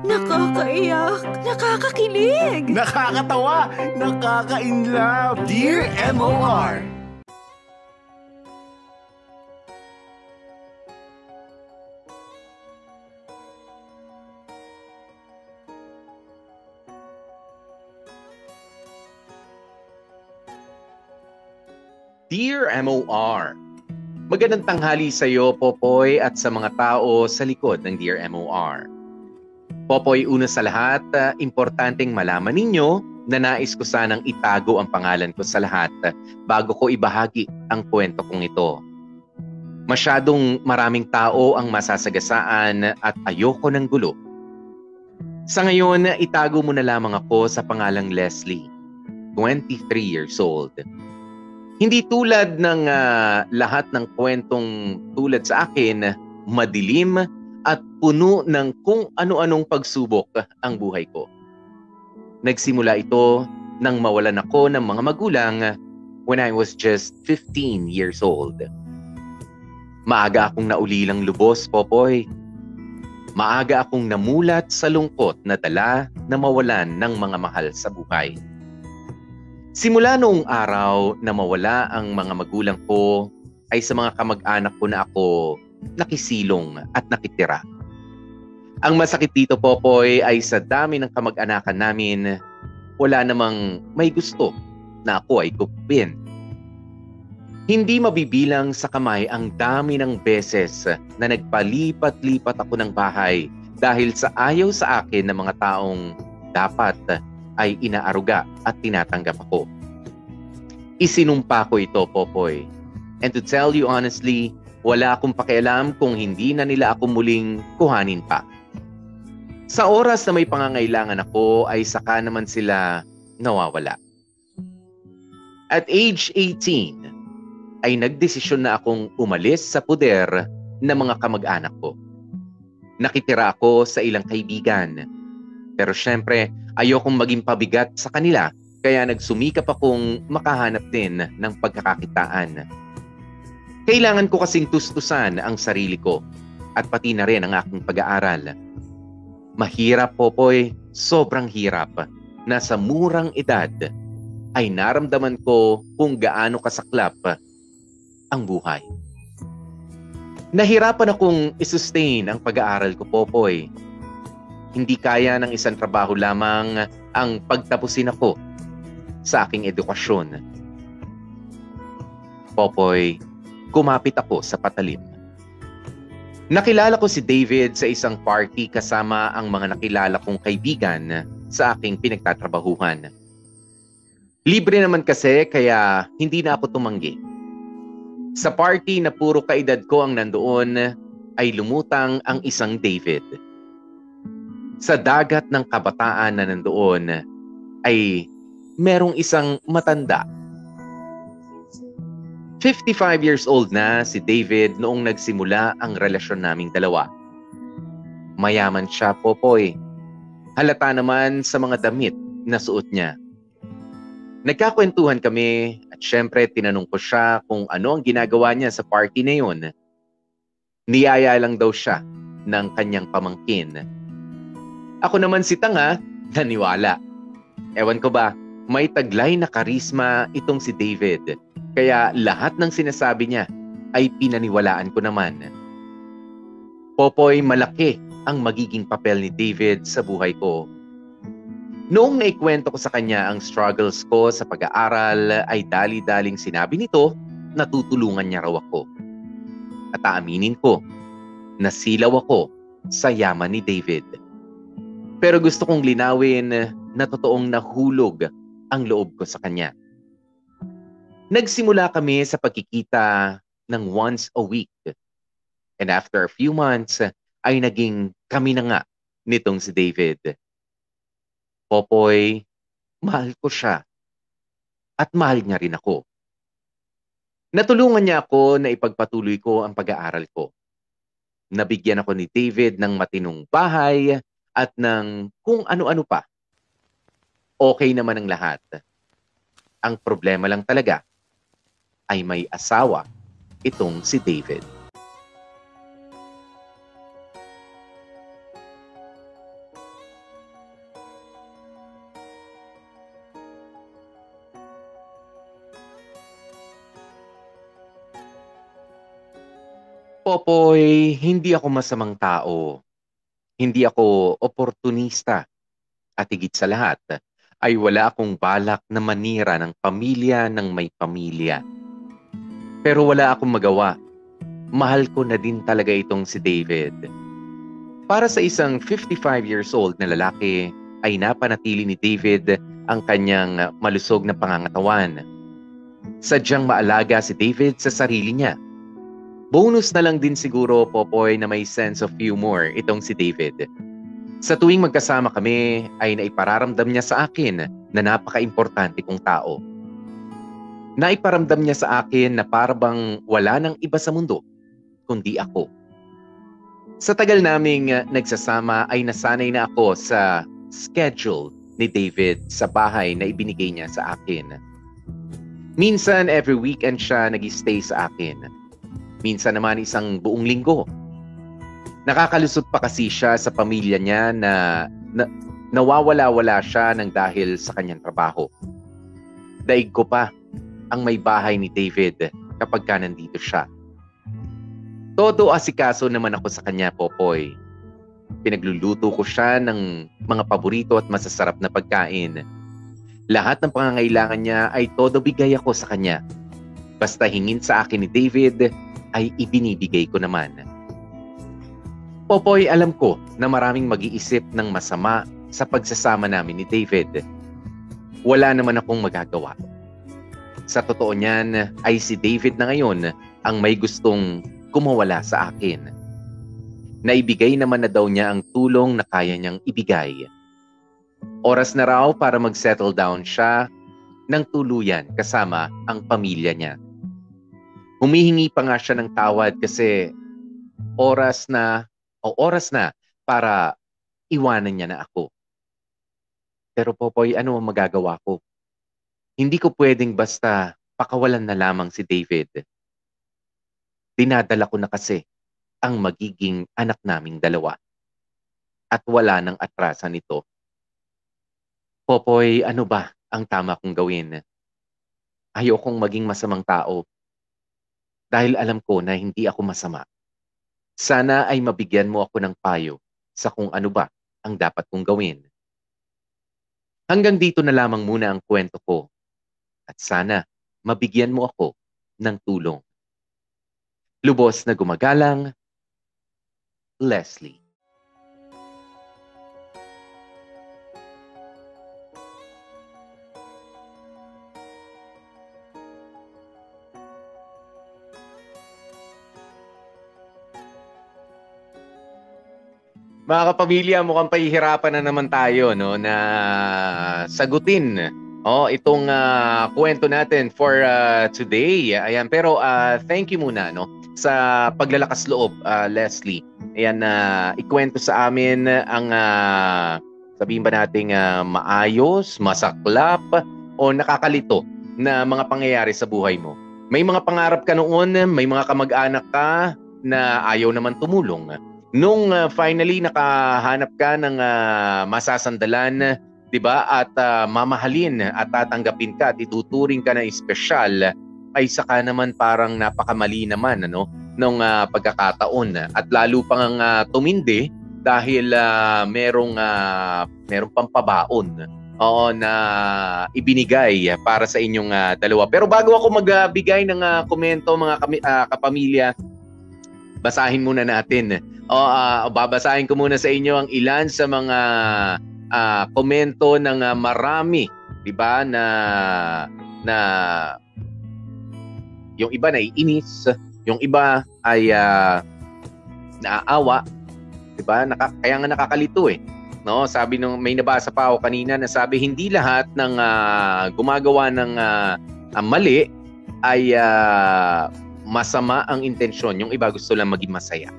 Nakakaiyak, nakakakilig. Nakakatawa, nakaka-inlove. Dear MOR! Dear MOR, Magandang tanghali sa iyo, Popoy, at sa mga tao sa likod ng Dear MOR. Popoy, una sa lahat, uh, importanteng malaman ninyo na nais ko sanang itago ang pangalan ko sa lahat uh, bago ko ibahagi ang kwento kong ito. Masyadong maraming tao ang masasagasaan at ayoko ng gulo. Sa ngayon, itago mo na lamang ako sa pangalang Leslie, 23 years old. Hindi tulad ng uh, lahat ng kwentong tulad sa akin, madilim at puno ng kung ano-anong pagsubok ang buhay ko. Nagsimula ito nang mawalan ako ng mga magulang when I was just 15 years old. Maaga akong naulilang lubos, Popoy. Maaga akong namulat sa lungkot na dala na mawalan ng mga mahal sa buhay. Simula noong araw na mawala ang mga magulang ko ay sa mga kamag-anak ko na ako nakisilong at nakitira. Ang masakit dito, Popoy, ay sa dami ng kamag-anakan namin, wala namang may gusto na ako ay kupin. Hindi mabibilang sa kamay ang dami ng beses na nagpalipat-lipat ako ng bahay dahil sa ayaw sa akin ng mga taong dapat ay inaaruga at tinatanggap ako. Isinumpa ko ito, Popoy. And to tell you honestly, wala akong pakialam kung hindi na nila ako muling kuhanin pa. Sa oras na may pangangailangan ako ay saka naman sila nawawala. At age 18 ay nagdesisyon na akong umalis sa puder ng mga kamag-anak ko. Nakitira ako sa ilang kaibigan. Pero syempre, ayokong maging pabigat sa kanila kaya nagsumikap akong makahanap din ng pagkakakitaan. Kailangan ko kasing tustusan ang sarili ko at pati na rin ang aking pag-aaral. Mahirap, Popoy, sobrang hirap na sa murang edad ay naramdaman ko kung gaano kasaklap ang buhay. Nahirapan akong isustain ang pag-aaral ko, Popoy hindi kaya ng isang trabaho lamang ang pagtapusin ako sa aking edukasyon. Popoy, kumapit ako sa patalim. Nakilala ko si David sa isang party kasama ang mga nakilala kong kaibigan sa aking pinagtatrabahuhan. Libre naman kasi kaya hindi na ako tumanggi. Sa party na puro kaedad ko ang nandoon ay lumutang ang isang David sa dagat ng kabataan na nandoon ay merong isang matanda. 55 years old na si David noong nagsimula ang relasyon naming dalawa. Mayaman siya, Popoy. Halata naman sa mga damit na suot niya. Nagkakwentuhan kami at syempre tinanong ko siya kung ano ang ginagawa niya sa party na yun. Niyaya lang daw siya ng kanyang pamangkin ako naman si Tanga, naniwala. Ewan ko ba, may taglay na karisma itong si David. Kaya lahat ng sinasabi niya ay pinaniwalaan ko naman. Popoy, malaki ang magiging papel ni David sa buhay ko. Noong naikwento ko sa kanya ang struggles ko sa pag-aaral ay dali-daling sinabi nito na tutulungan niya raw ako. At aaminin ko, nasilaw ako sa yaman ni David. Pero gusto kong linawin na totoong nahulog ang loob ko sa kanya. Nagsimula kami sa pagkikita ng once a week. And after a few months, ay naging kami na nga nitong si David. Popoy, mahal ko siya. At mahal niya rin ako. Natulungan niya ako na ipagpatuloy ko ang pag-aaral ko. Nabigyan ako ni David ng matinong bahay at ng kung ano-ano pa okay naman ang lahat. Ang problema lang talaga ay may asawa itong si David. Popoy, hindi ako masamang tao. Hindi ako oportunista. At higit sa lahat, ay wala akong balak na manira ng pamilya ng may pamilya. Pero wala akong magawa. Mahal ko na din talaga itong si David. Para sa isang 55 years old na lalaki, ay napanatili ni David ang kanyang malusog na pangangatawan. Sadyang maalaga si David sa sarili niya. Bonus na lang din siguro, Popoy, na may sense of humor itong si David. Sa tuwing magkasama kami, ay naipararamdam niya sa akin na napaka-importante kong tao. Naiparamdam niya sa akin na parabang wala nang iba sa mundo, kundi ako. Sa tagal naming nagsasama ay nasanay na ako sa schedule ni David sa bahay na ibinigay niya sa akin. Minsan every weekend siya nag-stay sa akin. Minsan naman isang buong linggo. Nakakalusot pa kasi siya sa pamilya niya na, na nawawala-wala siya ng dahil sa kanyang trabaho. Daig ko pa ang may bahay ni David kapag ka nandito siya. Todo asikaso naman ako sa kanya, Popoy. Pinagluluto ko siya ng mga paborito at masasarap na pagkain. Lahat ng pangangailangan niya ay todo bigay ako sa kanya. Basta hingin sa akin ni David, ay ibinibigay ko naman. Popoy, alam ko na maraming mag-iisip ng masama sa pagsasama namin ni David. Wala naman akong magagawa. Sa totoo niyan ay si David na ngayon ang may gustong kumawala sa akin. Naibigay naman na daw niya ang tulong na kaya niyang ibigay. Oras na raw para mag-settle down siya ng tuluyan kasama ang pamilya niya. Humihingi pa nga siya ng tawad kasi oras na o oras na para iwanan niya na ako. Pero Popoy, ano ang magagawa ko? Hindi ko pwedeng basta pakawalan na lamang si David. Dinadala ko na kasi ang magiging anak naming dalawa. At wala nang atrasan nito. Popoy, ano ba ang tama kong gawin? Ayokong maging masamang tao. Dahil alam ko na hindi ako masama. Sana ay mabigyan mo ako ng payo sa kung ano ba ang dapat kong gawin. Hanggang dito na lamang muna ang kwento ko. At sana mabigyan mo ako ng tulong. Lubos na gumagalang, Leslie. Mga kapamilya, mukhang pahihirapan na naman tayo no na sagutin oh itong uh, kwento natin for uh, today. Ayan, pero uh, thank you muna no sa paglalakas loob, uh, Leslie. Ayan na uh, ikwento sa amin ang uh, sabihin ba nating uh, maayos, masaklap o nakakalito na mga pangyayari sa buhay mo. May mga pangarap ka noon, may mga kamag-anak ka na ayaw naman tumulong Nung uh, finally nakahanap ka ng uh, masasandalan, 'di ba? At uh, mamahalin at tatanggapin ka at ituturing ka na espesyal, ay saka naman parang napakamali naman ano nung uh, pagkakataon at lalo pang uh, tumindi dahil uh, merong uh, merong pampabaon oo na ibinigay para sa inyong uh, dalawa. Pero bago ako magbigay ng uh, komento mga kami, uh, kapamilya, basahin muna natin o uh, babasahin ko muna sa inyo ang ilan sa mga uh, komento ng uh, marami, 'di ba, na na yung iba na iinis, yung iba ay uh, naaawa, 'di ba? Naka, kaya nga nakakalito eh. No, sabi nung may nabasa pa ako kanina na sabi hindi lahat ng uh, gumagawa ng uh, mali ay uh, masama ang intensyon. Yung iba gusto lang maging masaya.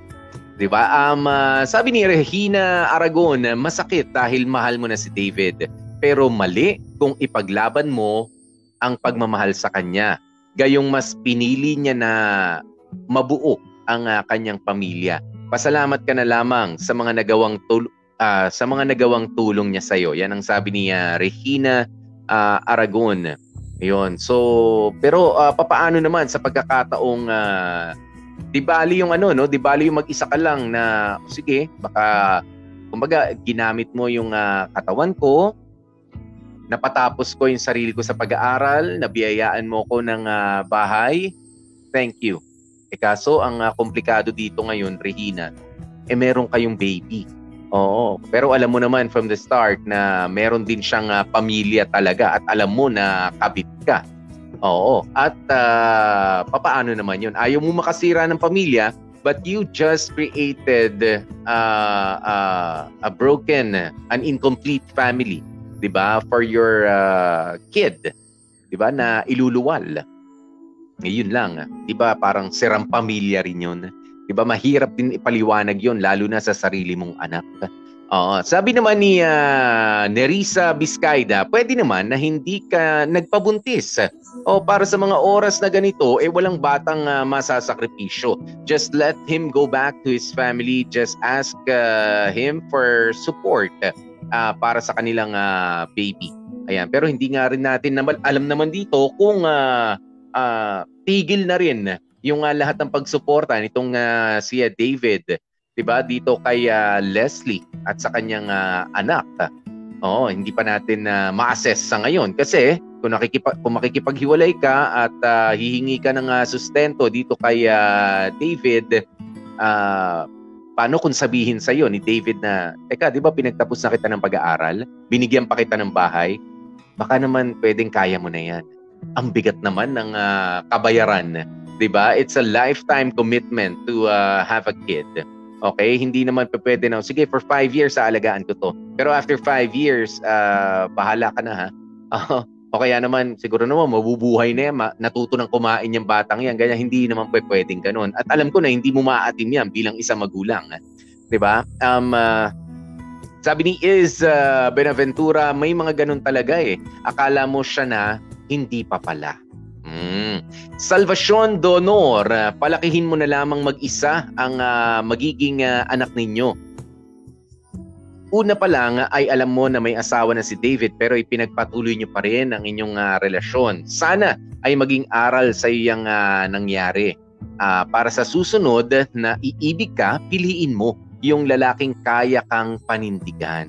'Di ba? Um, uh, sabi ni Regina Aragon, masakit dahil mahal mo na si David. Pero mali kung ipaglaban mo ang pagmamahal sa kanya. Gayong mas pinili niya na mabuo ang uh, kanyang pamilya. Pasalamat ka na lamang sa mga nagawang tul- uh, sa mga nagawang tulong niya sa iyo. Yan ang sabi ni uh, Regina uh, Aragon. Ayun. So, pero uh, papaano naman sa pagkakataong uh, Di bali yung ano, no? Di bali yung mag-isa ka lang na, sige, baka, kumbaga, ginamit mo yung uh, katawan ko, napatapos ko yung sarili ko sa pag-aaral, nabiyayaan mo ko ng uh, bahay, thank you. E kaso, ang uh, komplikado dito ngayon, Regina, eh meron kayong baby. Oo, pero alam mo naman from the start na meron din siyang uh, pamilya talaga at alam mo na kabit ka. Oo. At uh, papaano naman yun? Ayaw mo makasira ng pamilya, but you just created uh, uh, a broken, an incomplete family, 'di ba? For your uh, kid, 'di ba? Na iluluwal. Ngayon lang, 'di ba? Parang sirang pamilya rin 'yon. 'Di ba? Mahirap din ipaliwanag 'yon lalo na sa sarili mong anak. Oo. Sabi naman ni uh, Nerissa Biscayda, pwede naman na hindi ka nagpabuntis. O para sa mga oras na ganito, eh walang batang uh, masasakripisyo. Just let him go back to his family. Just ask uh, him for support uh, para sa kanilang uh, baby. Ayan. Pero hindi nga rin natin naman, alam naman dito kung uh, uh, tigil na rin yung uh, lahat ng pagsuporta nitong uh, si David 'di ba dito kay uh, Leslie at sa kanyang uh, anak. Oo, hindi pa natin uh, ma-assess sa ngayon kasi kung nakikipag kung makikipaghiwalay ka at uh, hihingi ka ng uh, sustento dito kay uh, David uh, paano kung sabihin sa iyo ni David na teka, 'di ba pinagtapos na kita ng pag-aaral? Binigyan pa kita ng bahay? Baka naman pwedeng kaya mo na 'yan. Ang bigat naman ng uh, kabayaran, 'di ba? It's a lifetime commitment to uh, have a kid. Okay? Hindi naman pwede na, sige, for five years, aalagaan ko to. Pero after five years, uh, bahala ka na ha. O kaya naman, siguro naman, mabubuhay na yan, ma- natuto ng kumain yung batang yan. Ganyan, hindi naman pwedeng ganun. At alam ko na hindi mo maaatim yan bilang isang magulang. Ba? Um, uh, sabi ni Iz uh, Benaventura, may mga ganun talaga eh. Akala mo siya na, hindi pa pala. Mm. Salvation d'honor, palakihin mo na lamang mag-isa ang uh, magiging uh, anak ninyo. Una pa lang ay alam mo na may asawa na si David pero ipinagpatuloy niyo pa rin ang inyong uh, relasyon. Sana ay maging aral sa iyang uh, nangyari. Uh, para sa susunod na iibig ka, piliin mo yung lalaking kaya kang panindigan.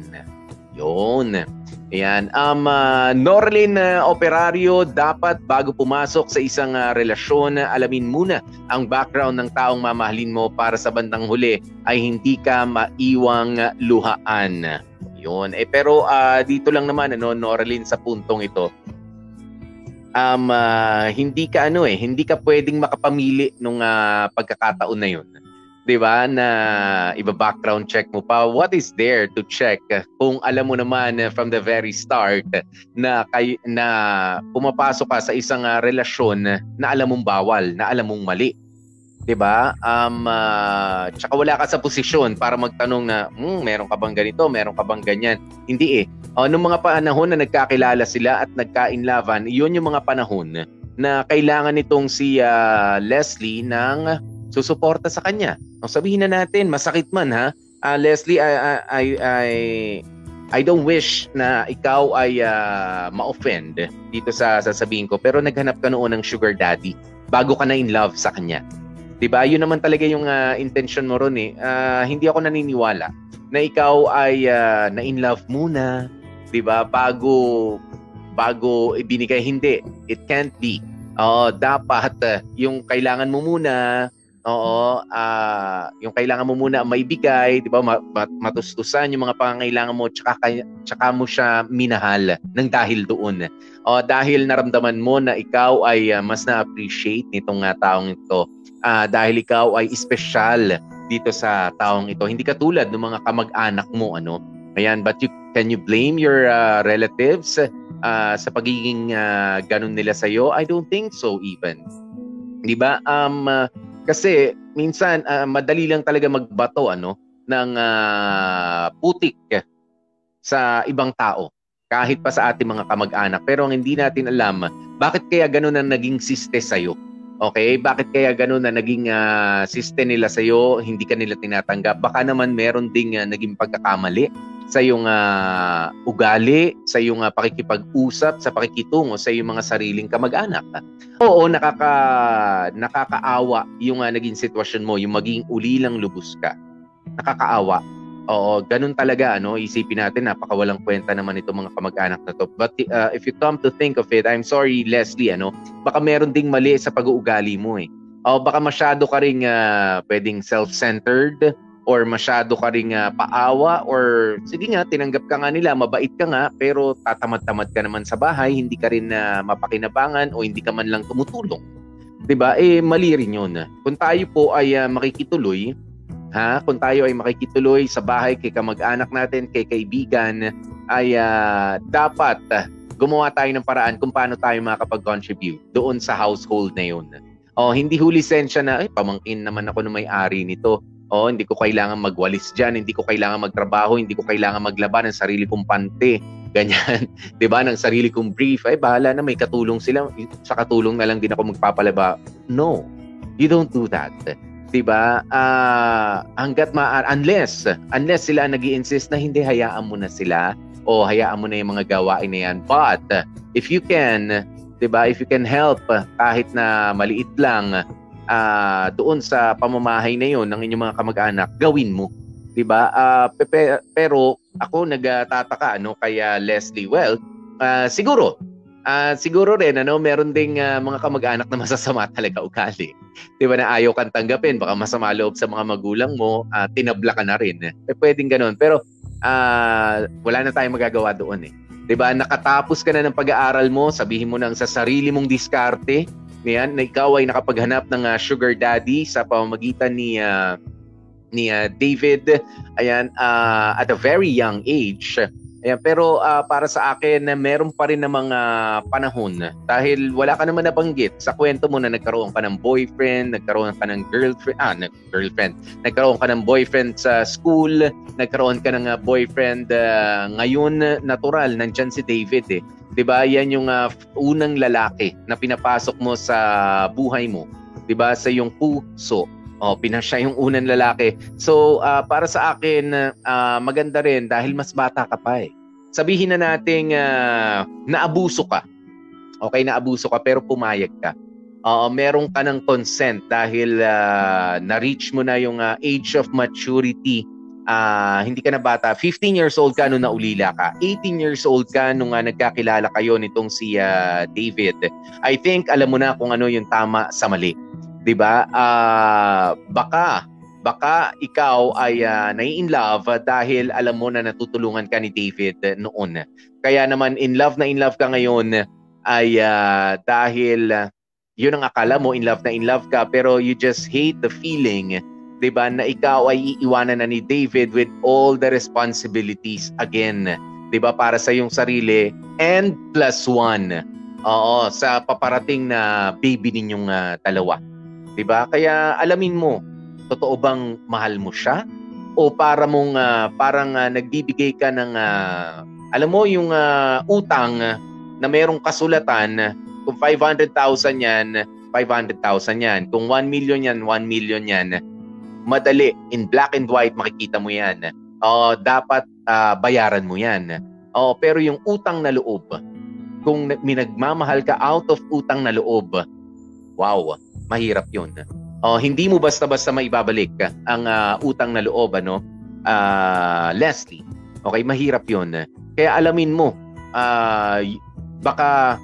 Yon. Ayan. Um, uh, Norlin uh, Operario, dapat bago pumasok sa isang uh, relasyon, alamin muna ang background ng taong mamahalin mo para sa bandang huli ay hindi ka maiwang luhaan. Yun. Eh, pero uh, dito lang naman, ano, Norlin, sa puntong ito, um, uh, hindi ka ano eh, hindi ka pwedeng makapamili nung uh, pagkakataon na yun 'di ba, na iba-background check mo pa. What is there to check kung alam mo naman from the very start na kay na pumapasok ka sa isang uh, relasyon na alam mong bawal, na alam mong mali. 'Di ba? Um uh, tsaka wala ka sa posisyon para magtanong na, hmm, meron ka bang ganito, meron ka bang ganyan. Hindi eh. Uh, nung mga panahon na nagkakilala sila at nagka-inlavan, 'yun yung mga panahon na kailangan nitong si uh, Leslie ng susuporta sa kanya. O sabihin na natin, masakit man ha. Uh, Leslie, I, I, I, I don't wish na ikaw ay uh, ma-offend dito sa sasabihin ko. Pero naghanap ka noon ng sugar daddy bago ka na in love sa kanya. 'Di ba? Yun naman talaga yung uh, intention mo ron eh. Uh, hindi ako naniniwala na ikaw ay uh, na in love muna, 'di ba? Bago bago ibinigay hindi. It can't be. Oh, dapat uh, yung kailangan mo muna Oo, uh, yung kailangan mo muna maibigay, 'di ba? Matustusan yung mga pangangailangan mo tsaka tsaka mo siya minahal nang dahil doon. O dahil naramdaman mo na ikaw ay uh, mas na-appreciate nitong uh, taong ito. Uh, dahil ikaw ay special dito sa taong ito. Hindi katulad ng mga kamag-anak mo ano. Ayan, but you can you blame your uh, relatives uh, sa pagiging uh, ganun nila sa iyo? I don't think so even. 'Di ba? Um uh, kasi minsan uh, madali lang talaga magbato ano ng uh, putik sa ibang tao kahit pa sa ating mga kamag-anak. Pero ang hindi natin alam, bakit kaya ganun ang naging siste sa'yo? Okay? Bakit kaya ganun na naging uh, siste nila sa'yo, hindi ka nila tinatanggap? Baka naman meron ding uh, naging pagkakamali sa iyong ah, ugali, sa iyong ah, pakikipag-usap, sa pakikitungo sa iyong mga sariling kamag-anak. Oo, nakaka nakakaawa yung ah, naging sitwasyon mo, yung maging ulilang lubos ka. Nakakaawa. Oo, ganun talaga ano, isipin natin napakawalang kwenta naman itong mga kamag-anak na to. But uh, if you come to think of it, I'm sorry Leslie ano, baka meron ding mali sa pag-uugali mo eh. O baka masyado ka ring ah, pwedeng self-centered or masyado ka ring ah, paawa or sige nga tinanggap ka nga nila, mabait ka nga pero tatamad-tamad ka naman sa bahay, hindi ka rin na mapakinabangan o hindi ka man lang tumutulong. 'Di ba? Eh mali rin 'yun. Kung tayo po ay ah, makikituloy, ha? Kung tayo ay makikituloy sa bahay kay kamag-anak natin, kay kaibigan, ay ah, dapat ah, gumawa tayo ng paraan kung paano tayo makakapag-contribute doon sa household na 'yun. Oh, hindi ho lisensya na, ay, pamangkin naman ako ng may-ari nito. Oh, hindi ko kailangan magwalis diyan, hindi ko kailangan magtrabaho, hindi ko kailangan maglaba ng sarili kong pante. Ganyan, 'di ba? Ng sarili kong brief. Ay bahala na may katulong sila. Sa katulong na lang din ako magpapalaba. No. You don't do that. 'Di ba? Ah, hangga't ma unless unless sila nag-insist na hindi hayaan mo na sila o hayaan mo na yung mga gawain na yan. But if you can, 'di ba? If you can help kahit na maliit lang ah, doon sa pamamahay na 'yon ng inyong mga kamag-anak, gawin mo. 'Di ba? Ah, pe- pe- pero ako nagtataka ano kaya Leslie well, ah, siguro ah, siguro rin ano, meron ding ah, mga kamag-anak na masasama talaga ugali. 'Di ba na ayaw kang tanggapin, baka masama loob sa mga magulang mo, ah, tinabla ka na rin. Eh, pwedeng ganoon. Pero ah, wala na tayong magagawa doon eh. 'Di ba? Nakatapos ka na ng pag-aaral mo, sabihin mo nang sa sarili mong diskarte, Ayan, na ikaw ay nakapaghanap ng ah, sugar daddy sa pamamagitan ni ah, ni ah, David ayan ah, at a very young age. Ayan, pero ah, para sa akin na meron pa rin namang ah, panahon dahil wala ka naman nabanggit sa kwento mo na nagkaroon ka ng boyfriend, nagkaroon ka ng girlfriend, ah, nag- girlfriend, nagkaroon ka ng boyfriend sa school, nagkaroon ka ng ah, boyfriend ah, ngayon natural nandyan si David eh. 'Di ba? Yan yung ah, unang lalaki na pinapasok mo sa buhay mo. 'Di ba? Sa iyong puso. Oh, pinasya yung unang lalaki. So, ah, para sa akin, ah, maganda rin dahil mas bata ka pa eh. Sabihin na nating ah, naabuso ka. Okay, naabuso ka pero pumayag ka. Oo, meron ka ng consent dahil ah, na-reach mo na yung ah, age of maturity ah hindi ka na bata, 15 years old ka nung naulila ka. 18 years old ka nung uh, nagkakilala kayo nitong si ah, David. I think alam mo na kung ano yung tama sa mali. 'Di ba? Ah, baka baka ikaw ay uh, nai-in love dahil alam mo na natutulungan ka ni David noon. Kaya naman in love na in love ka ngayon ay ah, dahil ah, yun ang akala mo in love na in love ka pero you just hate the feeling 'di ba na ikaw ay iiwanan na ni David with all the responsibilities again 'di ba para sa iyong sarili and plus one oo sa paparating na baby ninyong uh, dalawa 'di ba kaya alamin mo totoo bang mahal mo siya? O para mong uh, parang uh, nagbibigay ka ng uh, alam mo yung uh, utang na merong kasulatan kung 500,000 yan 500,000 yan. Kung 1 million yan 1 million yan. Madali in black and white makikita mo yan. Uh, dapat uh, bayaran mo yan. Uh, pero yung utang na loob, kung minagmamahal ka out of utang na loob, wow, mahirap yun. Uh, hindi mo basta-basta maibabalik ang uh, utang na loob, ano? Uh, Leslie, okay, mahirap yun. Kaya alamin mo, uh, baka,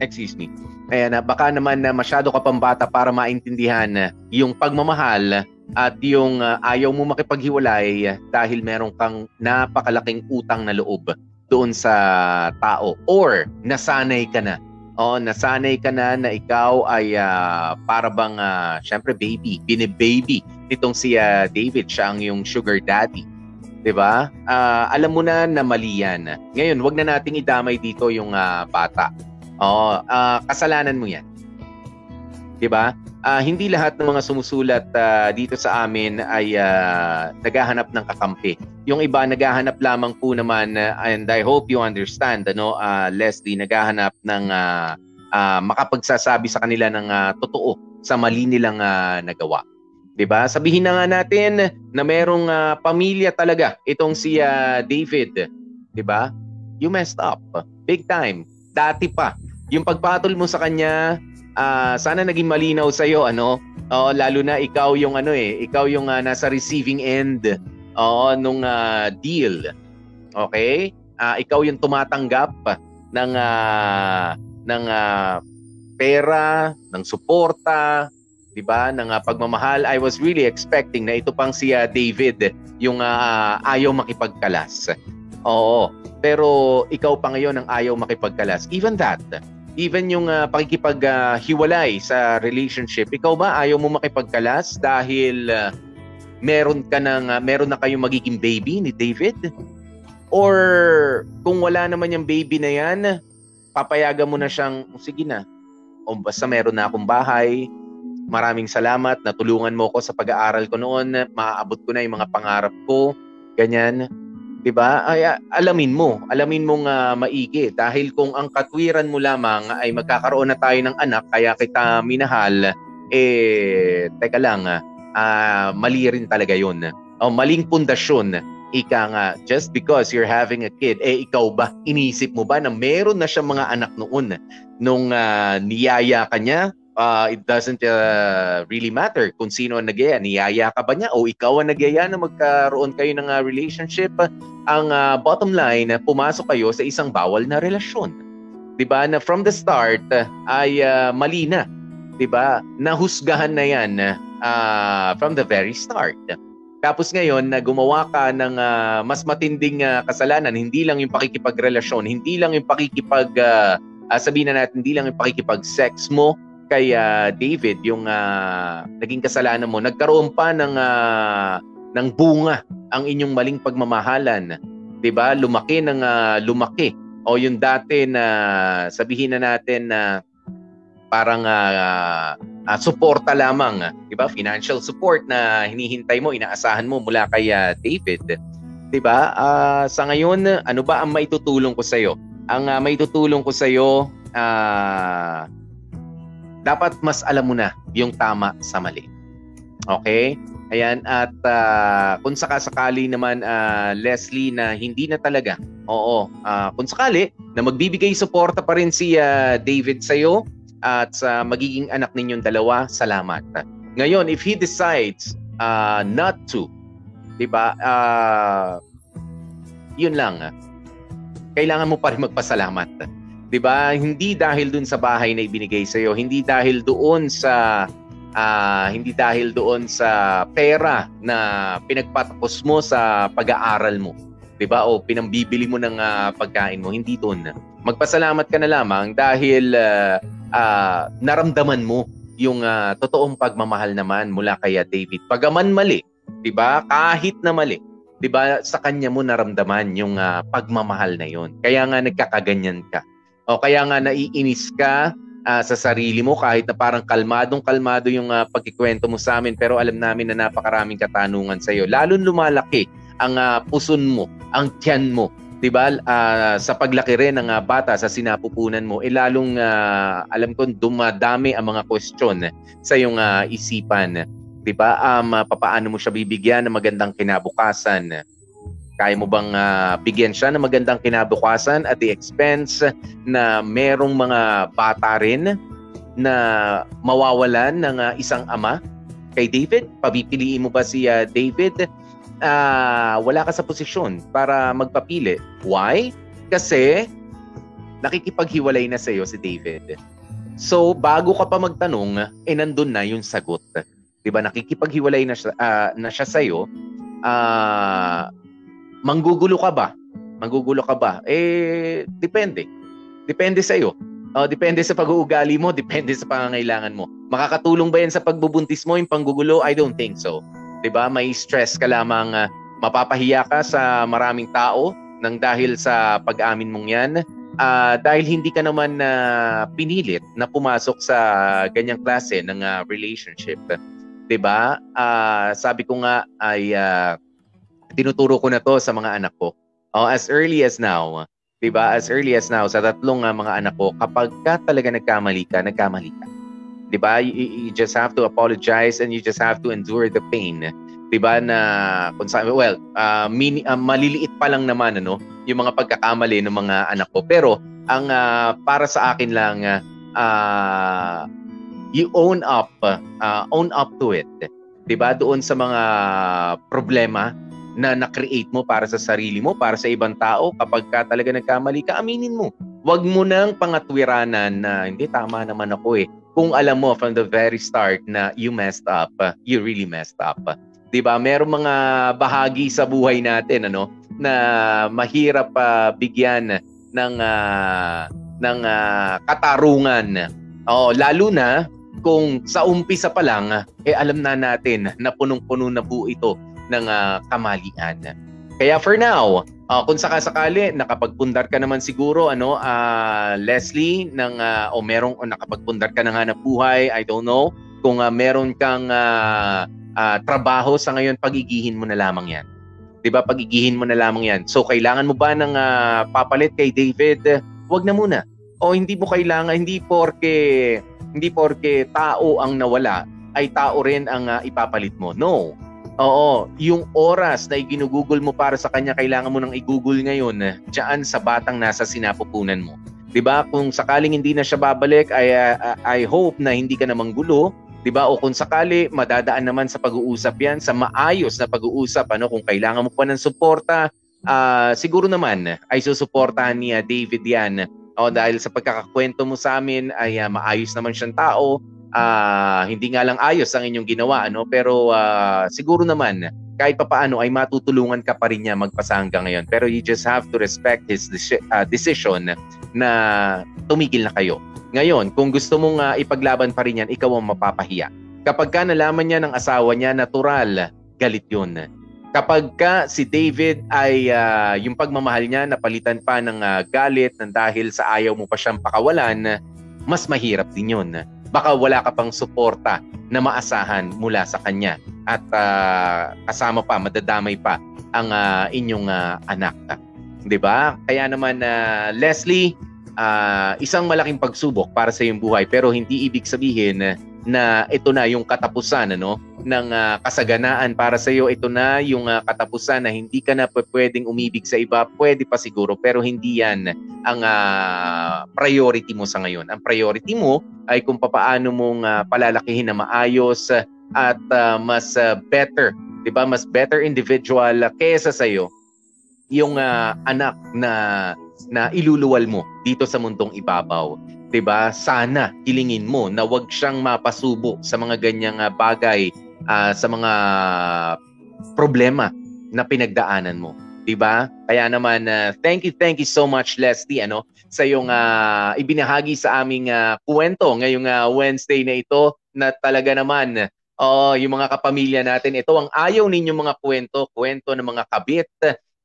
excuse me, Ayan, baka naman na masyado ka pang bata para maintindihan yung pagmamahal at yung uh, ayaw mo makipaghiwalay dahil meron kang napakalaking utang na loob doon sa tao or nasanay ka na. O, nasanay ka na na ikaw ay uh, para bang uh, syempre baby, bine-baby nitong si uh, David, siya ang yung sugar daddy. 'Di ba? Uh, alam mo na na mali yan. Ngayon, wag na nating idamay dito yung uh, bata Oo, uh, kasalanan mo 'yan. 'Di ba? Uh, hindi lahat ng mga sumusulat uh, dito sa amin ay uh, naghahanap ng kakampi. Yung iba naghahanap lamang po naman uh, and I hope you understand ano uh, Leslie naghahanap ng uh, uh, makapagsasabi sa kanila ng uh, totoo sa mali nilang uh, nagawa. 'Di ba? Sabihin na nga natin na merong ah, pamilya talaga itong si ah, David, 'di ba? You messed up. Big time. Dati pa. Yung pagpatol mo sa kanya, ah, sana naging malinaw sa iyo, ano? Oo, lalo na ikaw yung ano eh, ikaw yung ah, nasa receiving end oo, nung ah, deal. Okay? Ah, ikaw yung tumatanggap ng ah, ng ah, pera, ng suporta, 'di ba? Ng ah, pagmamahal. I was really expecting na ito pang si ah, David yung ah, ayaw makipagkalas. Oo. Pero ikaw pa ngayon ang ayaw makipagkalas. Even that, even yung uh, pakikipaghiwalay sa relationship, ikaw ba ayaw mo makipagkalas dahil ah, meron ka ng ah, meron na kayong magiging baby ni David? Or kung wala naman yung baby na yan, papayagan mo na siyang, "O, sige na, o basta meron na akong bahay, maraming salamat, natulungan mo ko sa pag-aaral ko noon, maaabot ko na yung mga pangarap ko, ganyan. 'Di ba? Ay alamin mo, alamin mong ah, maigi dahil kung ang katwiran mo lamang ay magkakaroon na tayo ng anak kaya kita minahal, eh teka lang, ah, mali rin talaga 'yun. O maling pundasyon. Ika nga, just because you're having a kid, eh ikaw ba, inisip mo ba na meron na siyang mga anak noon nung ah, niyaya ka Ah, it doesn't ah, really matter kung sino ang nagyaya. Niyaya ka ba niya o ikaw ang nagyaya na magkaroon kayo ng ah, relationship? Ang ah, bottom line, pumasok kayo sa isang bawal na relasyon. 'Di ba? Na from the start ay ah, mali na. 'Di ba? Nahusgahan na 'yan ah, from the very start. Tapos ngayon na gumawa ka ng ah, mas matinding ah, kasalanan, hindi lang yung pakikipagrelasyon, hindi lang yung pakikipag ah, ah, sabihin na natin, hindi lang yung pakikipag-sex mo kay ah, David, yung ah, naging kasalanan mo, nagkaroon pa ng ah, ng bunga ang inyong maling pagmamahalan. 'Di ba? Lumaki ng ah, lumaki. O yung dati na sabihin na natin na parang ah, ah, suporta lamang, 'di ba? Financial support na hinihintay mo, inaasahan mo mula kay ah, David. 'Di ba? Ah, sa ngayon, ano ba ang maitutulong ko sa iyo? Ang ah, maitutulong ko sa iyo, ah, dapat mas alam mo na yung tama sa mali. Okay? Ayan, at ah, kung sakasakali naman, ah, Leslie, na hindi na talaga, oo, ah, kung sakali, na magbibigay suporta pa rin si ah, David sa'yo at sa magiging anak ninyong dalawa, salamat. Ngayon, if he decides ah, not to, di ba, ah, yun lang, kailangan mo pa rin magpasalamat. 'Di ba? Hindi dahil dun sa bahay na ibinigay sa hindi dahil doon sa ah, hindi dahil doon sa pera na pinagpatapos mo sa pag-aaral mo. 'Di ba? O pinambibili mo ng ah, pagkain mo, hindi doon. Magpasalamat ka na lamang dahil ah, ah, naramdaman mo yung ah, totoong pagmamahal naman mula kay David. Pagaman mali, 'di ba? Kahit na mali, 'di ba? Sa kanya mo naramdaman yung ah, pagmamahal na 'yon. Kaya nga nagkakaganyan ka. O kaya nga naiinis ka ah, sa sarili mo kahit na parang kalmadong kalmado yung ah, pagkikwento mo sa amin pero alam namin na napakaraming katanungan sa iyo. Lalong lumalaki ang ah, puson mo, ang tiyan mo, 'di ba? Ah, sa paglaki rin ng ah, bata sa sinapupunan mo, eh lalong ah, alam ko dumadami ang mga question sa iyong ah, isipan. 'Di ba? Um, ah, papaano mo siya bibigyan ng magandang kinabukasan? Kaya mo bang ah, bigyan siya ng magandang kinabukasan at the expense na merong mga bata rin na mawawalan ng ah, isang ama kay David? Pabipiliin mo ba si ah, David? Ah, wala ka sa posisyon para magpapili. Why? Kasi nakikipaghiwalay na sa iyo si David. So, bago ka pa magtanong, eh nandun na yung sagot. 'Di ba? Nakikipaghiwalay na siya, ah, na siya sa iyo. Ah, manggugulo ka ba? Manggugulo ka ba? Eh, depende. Depende sa iyo. Oh, depende sa pag-uugali mo, depende sa pangangailangan mo. Makakatulong ba 'yan sa pagbubuntis mo yung panggugulo? I don't think so. ba? May stress ka lamang ah, mapapahiya ka sa maraming tao nang dahil sa pag-amin mong 'yan. Ah, dahil hindi ka naman na pinilit na pumasok sa ganyang klase ng ah, relationship. ba? Ah, sabi ko nga ay ah, tinuturo ko na to sa mga anak ko. Oh, as early as now, 'di ba? As early as now sa tatlong ah, mga anak ko, kapag ka talaga nagkamali ka, nagkamali ka. 'di ba? You, you just have to apologize and you just have to endure the pain. 'Di ba na kung well, uh, mini, uh, maliliit pa lang naman ano, yung mga pagkakamali ng mga anak ko. Pero ang uh, para sa akin lang uh, you own up, uh, own up to it. 'Di ba? Doon sa mga problema na na-create mo para sa sarili mo, para sa ibang tao, kapag ka talaga nagkamali ka, aminin mo. Huwag mo nang pangatwiranan na hindi tama naman ako eh. Kung alam mo from the very start na you messed up, you really messed up. 'Di ba? Merong mga bahagi sa buhay natin ano na mahirap uh, bigyan ng uh, ng uh, katarungan. Oh, lalo na kung sa umpisa pa lang eh alam na natin na punong-puno na po ito ng uh, kamalian. Kaya for now, uh, kung sakasakali nakapagpundar ka naman siguro ano uh, Leslie ng uh, o merong o nakapagpundar ka na buhay, I don't know kung uh, meron kang uh, uh, trabaho sa ngayon pagigihin mo na lamang 'yan. 'Di ba? Pagigihin mo na lamang 'yan. So kailangan mo ba ng uh, papalit kay David? Huwag na muna. O hindi mo kailangan hindi porke hindi porke tao ang nawala ay tao rin ang uh, ipapalit mo. No. Oo, yung oras na iginugugol mo para sa kanya, kailangan mo nang igugol ngayon eh, diyan sa batang nasa sinapupunan mo. 'Di ba? Kung sakaling hindi na siya babalik, I uh, I hope na hindi ka namang gulo, 'di ba? O kung sakali madadaan naman sa pag-uusap 'yan, sa maayos na pag-uusap ano kung kailangan mo pa ng suporta, uh, siguro naman ay susuportahan ni David 'yan. O dahil sa pagkakakwento mo sa amin ay uh, maayos naman siyang tao, uh, hindi nga lang ayos ang inyong ginawa ano? Pero uh, siguro naman kahit papaano ay matutulungan ka pa rin niya magpasa hanggang ngayon. Pero you just have to respect his de- uh, decision na tumigil na kayo. Ngayon kung gusto mong uh, ipaglaban pa rin yan ikaw ang mapapahiya. Kapag ka nalaman niya ng asawa niya natural galit yun. Kapag ka si David ay uh, yung pagmamahal niya napalitan pa ng uh, galit ng dahil sa ayaw mo pa siyang pakawalan mas mahirap din yun baka wala ka pang suporta na maasahan mula sa kanya. At uh, kasama pa madadamay pa ang uh, inyong uh, anak. 'di ba? Kaya naman uh, Leslie uh, isang malaking pagsubok para sa iyong buhay. Pero hindi ibig sabihin na ito na yung katapusan ano ng uh, kasaganaan. Para sa iyo ito na yung uh, katapusan na hindi ka na pwedeng umibig sa iba. Pwede pa siguro pero hindi yan ang uh, priority mo sa ngayon. Ang priority mo ay kung papaano mong uh, palalakihin na maayos at uh, mas uh, better 'di ba? Mas better individual uh, kaysa sa iyo yung uh, anak na na iluluwal mo dito sa mundong ibabaw 'di ba? Sana hilingin mo na 'wag siyang mapasubo sa mga ganyang uh, bagay, uh, sa mga problema na pinagdaanan mo, 'di ba? Kaya naman uh, thank you, thank you so much Leslie ano sa iyong uh, ibinahagi sa aming uh, kwento ngayong uh, Wednesday na ito na talaga naman oh, yung mga kapamilya natin, ito ang ayaw ninyong mga kwento, kwento ng mga kabit,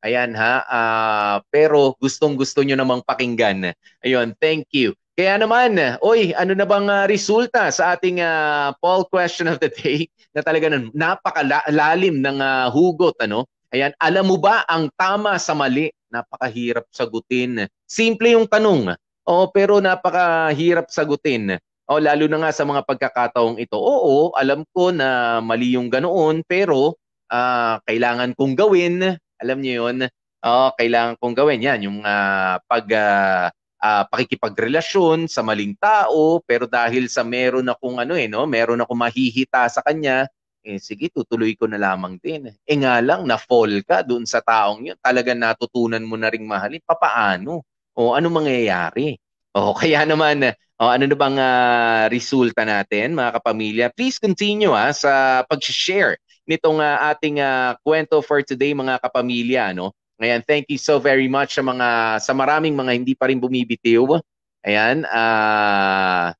Ayan ha, uh, pero gustong-gusto nyo namang pakinggan. Ayun, thank you. Kaya naman, oy, ano na bang uh, resulta sa ating uh, poll question of the day na talaga ng napakalalim ng uh, hugot ano? Ayan, alam mo ba ang tama sa mali? Napakahirap sagutin. Simple yung tanong. Oh, pero napakahirap sagutin. Oh, lalo na nga sa mga pagkakataong ito. Oo, alam ko na mali yung ganoon, pero uh, kailangan kong gawin. Alam niyo 'yon. Oh, kailangan kong gawin 'yan, yung uh, pag uh, uh, pakikipagrelasyon sa maling tao pero dahil sa meron akong ano eh no, meron akong mahihita sa kanya, eh sige tutuloy ko na lamang din. Eh nga lang na fall ka doon sa taong 'yun. Talagang natutunan mo na ring mahalin. Papaano? O ano mangyayari? O kaya naman o ano na bang uh, resulta natin mga kapamilya? Please continue ha sa pag-share nitong uh, ating uh, kwento for today mga kapamilya no Ayan, thank you so very much sa mga sa maraming mga hindi pa rin bumibitiw. Ayan, uh,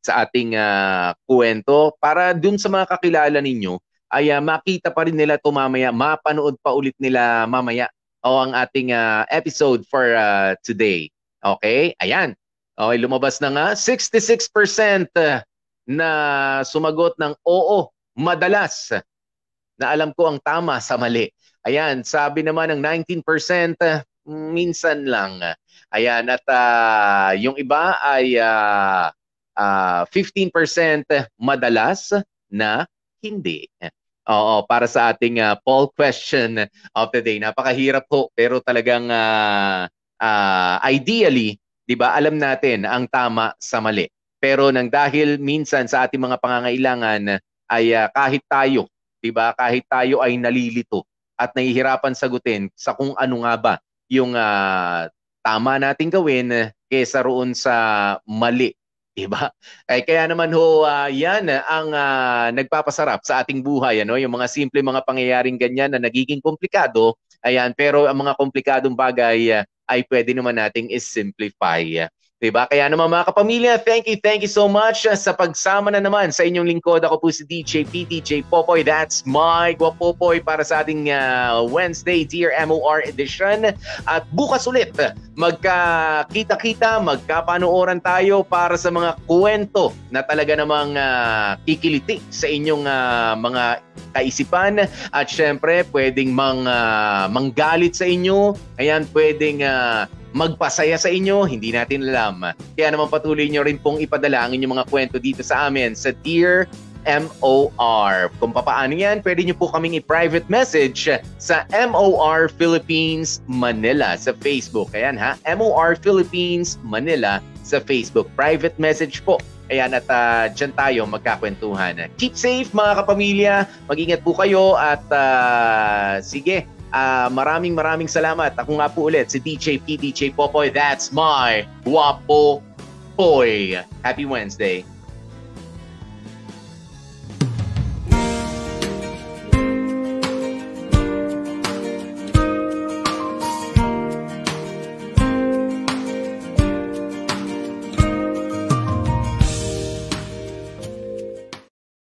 sa ating uh, kwento para dun sa mga kakilala ninyo ay uh, makita pa rin nila to mamaya, mapanood pa ulit nila mamaya o ang ating uh, episode for uh, today. Okay? Ayan. Okay, lumabas na nga 66% na sumagot ng oo, madalas na alam ko ang tama sa mali. Ayan, sabi naman ng 19%, minsan lang. Ayan, at uh, yung iba ay uh, ah, 15% madalas na hindi. Oo, para sa ating ah, poll question of the day. Napakahirap po pero talagang ah, ah, ideally, 'di ba? Alam natin ang tama sa mali. Pero nang dahil minsan sa ating mga pangangailangan ay ah, kahit tayo, 'di ba? Kahit tayo ay nalilito at nahihirapan sagutin sa kung ano nga ba yung ah, tama nating gawin kaysa roon sa mali. Diba? Ay kaya naman ho ah, 'yan ang ah, nagpapasarap sa ating buhay ano, yung mga simple mga pangyayaring ganyan na nagiging komplikado. Ayan, pero ang mga komplikadong bagay ah, ay pwede naman nating is-simplify. Diba? Kaya naman mga kapamilya, thank you, thank you so much ah, sa pagsama na naman sa inyong lingkod. Ako po si DJ PDJ Popoy. That's my Guapopoy para sa ating ah, Wednesday Dear MOR edition. At bukas ulit, magkakita-kita, magkapanooran tayo para sa mga kwento na talaga namang ah, kikiliti sa inyong ah, mga kaisipan at syempre pwedeng mang ah, manggalit sa inyo ayan pwedeng ah, magpasaya sa inyo, hindi natin alam. Kaya naman patuloy nyo rin pong ipadala ang inyong mga kwento dito sa amin sa Dear MOR. Kung papaano yan, pwede nyo po kaming i-private message sa MOR Philippines Manila sa Facebook. Ayan ha, MOR Philippines Manila sa Facebook. Private message po. Ayan at uh, dyan tayo magkakwentuhan. Keep safe mga kapamilya, mag-ingat po kayo at uh, sige, Ah, maraming maraming salamat. Ako nga po ulit si DJ PDJ Popoy. That's my Guapo Boy. Happy Wednesday.